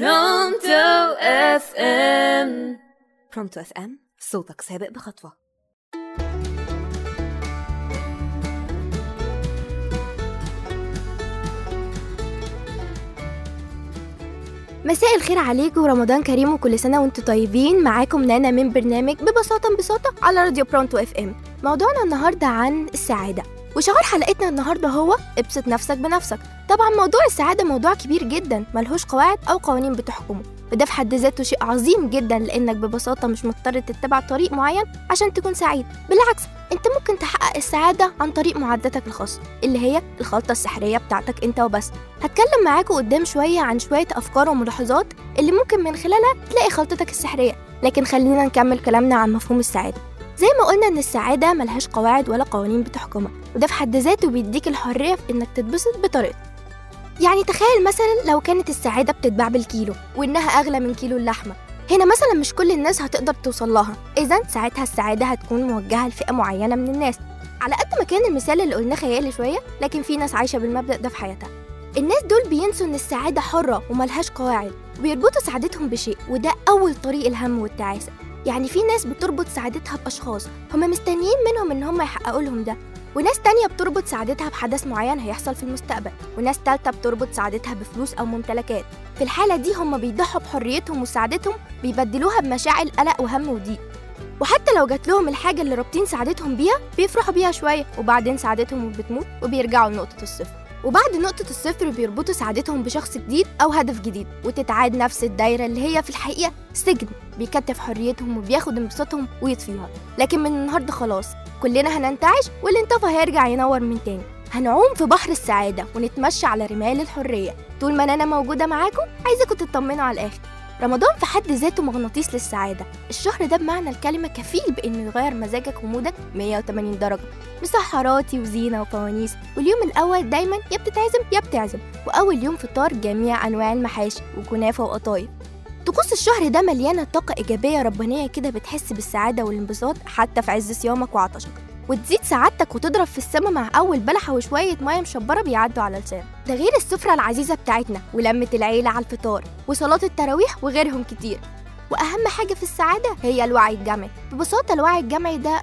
Pronto FM Pronto FM صوتك سابق بخطوة. مساء الخير عليكم ورمضان كريم وكل سنة وأنتم طيبين. معاكم نانا من برنامج ببساطة ببساطة على راديو Pronto FM موضوعنا النهاردة عن السعادة. وشعار حلقتنا النهاردة هو ابسط نفسك بنفسك. طبعا موضوع السعادة موضوع كبير جدا ملهوش قواعد أو قوانين بتحكمه. وده في حد ذاته شيء عظيم جدا لأنك ببساطة مش مضطر تتبع طريق معين عشان تكون سعيد. بالعكس أنت ممكن تحقق السعادة عن طريق معدتك الخاصة اللي هي الخلطة السحرية بتاعتك أنت وبس. هتكلم معاكم قدام شوية عن شوية أفكار وملاحظات اللي ممكن من خلالها تلاقي خلطتك السحرية. لكن خلينا نكمل كلامنا عن مفهوم السعادة. زي ما قلنا إن السعادة ملهاش قواعد ولا قوانين بتحكمها. وده في حد ذاته بيديك الحرية في إنك تتبسط بطريقتك يعني تخيل مثلا لو كانت السعادة بتتباع بالكيلو وإنها أغلى من كيلو اللحمة. هنا مثلا مش كل الناس هتقدر توصل لها. إذا ساعتها السعادة هتكون موجهة لفئة معينة من الناس. على قد ما كان المثال اللي قلناه خيالي شوية لكن في ناس عايشة بالمبدأ ده في حياتها. الناس دول بينسوا إن السعادة حرة وملهاش قواعد وبيربطوا سعادتهم بشيء وده أول طريق الهم والتعاسة. يعني في ناس بتربط سعادتها بأشخاص هم مستنيين منهم إن هم يحققوا لهم ده. وناس تانية بتربط سعادتها بحدث معين هيحصل في المستقبل. وناس تالتة بتربط سعادتها بفلوس أو ممتلكات. في الحالة دي هم بيضحوا بحريتهم وسعادتهم بيبدلوها بمشاعر قلق وهم وضيق. وحتى لو جات لهم الحاجة اللي رابطين سعادتهم بيها بيفرحوا بيها شوية وبعدين سعادتهم بتموت وبيرجعوا لنقطة الصفر. وبعد نقطة الصفر بيربطوا سعادتهم بشخص جديد أو هدف جديد وتتعاد نفس الدايرة اللي هي في الحقيقة سجن بيكتف حريتهم وبياخد انبساطهم ويطفيها. لكن من النهاردة خلاص كلنا هننتعش واللي انطفى هيرجع ينور من تاني. هنعوم في بحر السعادة ونتمشى على رمال الحرية. طول ما أنا موجودة معاكم عايزاكم تطمنوا على الآخر. رمضان في حد ذاته مغناطيس للسعادة. الشهر ده بمعنى الكلمة كفيل بإنه يغير مزاجك ومودك 180 درجة. مسحراتي وزينة وفوانيس. واليوم الأول دايما يا بتتعزم يا بتعزم. وأول يوم فطار جميع أنواع المحاشي وكنافة وقطايف. طقوس الشهر ده مليانة طاقة إيجابية ربانية كده بتحس بالسعادة والانبساط حتى في عز صيامك وعطشك. وتزيد سعادتك وتضرب في السما مع أول بلحة وشوية مية مشبرة بيعدوا على لسانك. ده غير السفرة العزيزة بتاعتنا ولمة العيلة على الفطار وصلاة التراويح وغيرهم كتير. وأهم حاجة في السعادة هي الوعي الجمعي. ببساطة الوعي الجمعي ده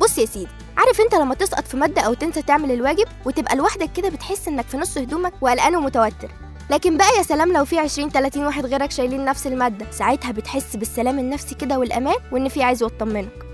بص يا سيدي عارف انت لما تسقط في مادة أو تنسى تعمل الواجب وتبقى لوحدك كده بتحس إنك في نص هدومك وقلقان ومتوتر. لكن بقى يا سلام لو في 20 30 واحد غيرك شايلين نفس المادة ساعتها بتحس بالسلام النفسي كده والأمان وإن في عايز يطمنك.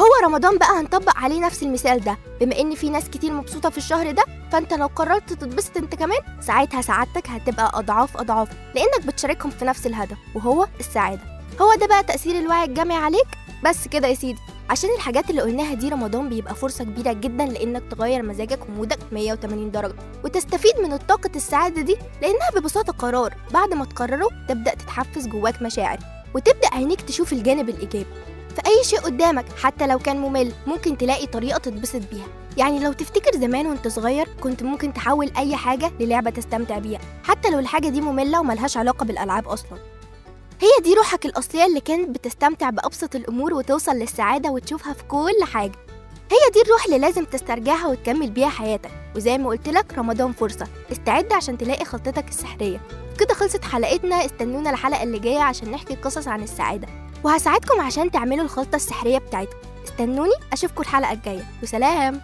هو رمضان بقى هنطبق عليه نفس المثال ده. بما إن في ناس كتير مبسوطة في الشهر ده فأنت لو قررت تتبسط أنت كمان ساعتها سعادتك هتبقى أضعاف أضعاف لأنك بتشاركهم في نفس الهدف وهو السعادة. هو ده بقى تأثير الوعي الجمعي عليك؟ بس كده يا سيدي. عشان الحاجات اللي قلناها دي رمضان بيبقى فرصة كبيرة جدا لإنك تغير مزاجك ومودك 180 درجة وتستفيد من طاقة السعادة دي لأنها ببساطة قرار. بعد ما تقرره تبدأ تتحفز جواك مشاعر وتبدأ عينيك تشوف الجانب الإيجابي. في أي شيء قدامك حتى لو كان ممل ممكن تلاقي طريقة تتبسط بيها. يعني لو تفتكر زمان وانت صغير كنت ممكن تحول أي حاجة للعبة تستمتع بيها حتى لو الحاجة دي مملة وملهاش علاقة بالألعاب أصلا. هي دي روحك الأصلية اللي كانت بتستمتع بأبسط الأمور وتوصل للسعادة وتشوفها في كل حاجة. هي دي الروح اللي لازم تسترجعها وتكمل بيها حياتك. وزي ما قلت لك رمضان فرصة. استعد عشان تلاقي خلطتك السحرية. كده خلصت حلقتنا استنونا الحلقة اللي جاية عشان نحكي قصص عن السعادة. وهساعدكم عشان تعملوا الخلطة السحرية بتاعتكم. استنوني أشوفكم الحلقة الجاية. وسلام!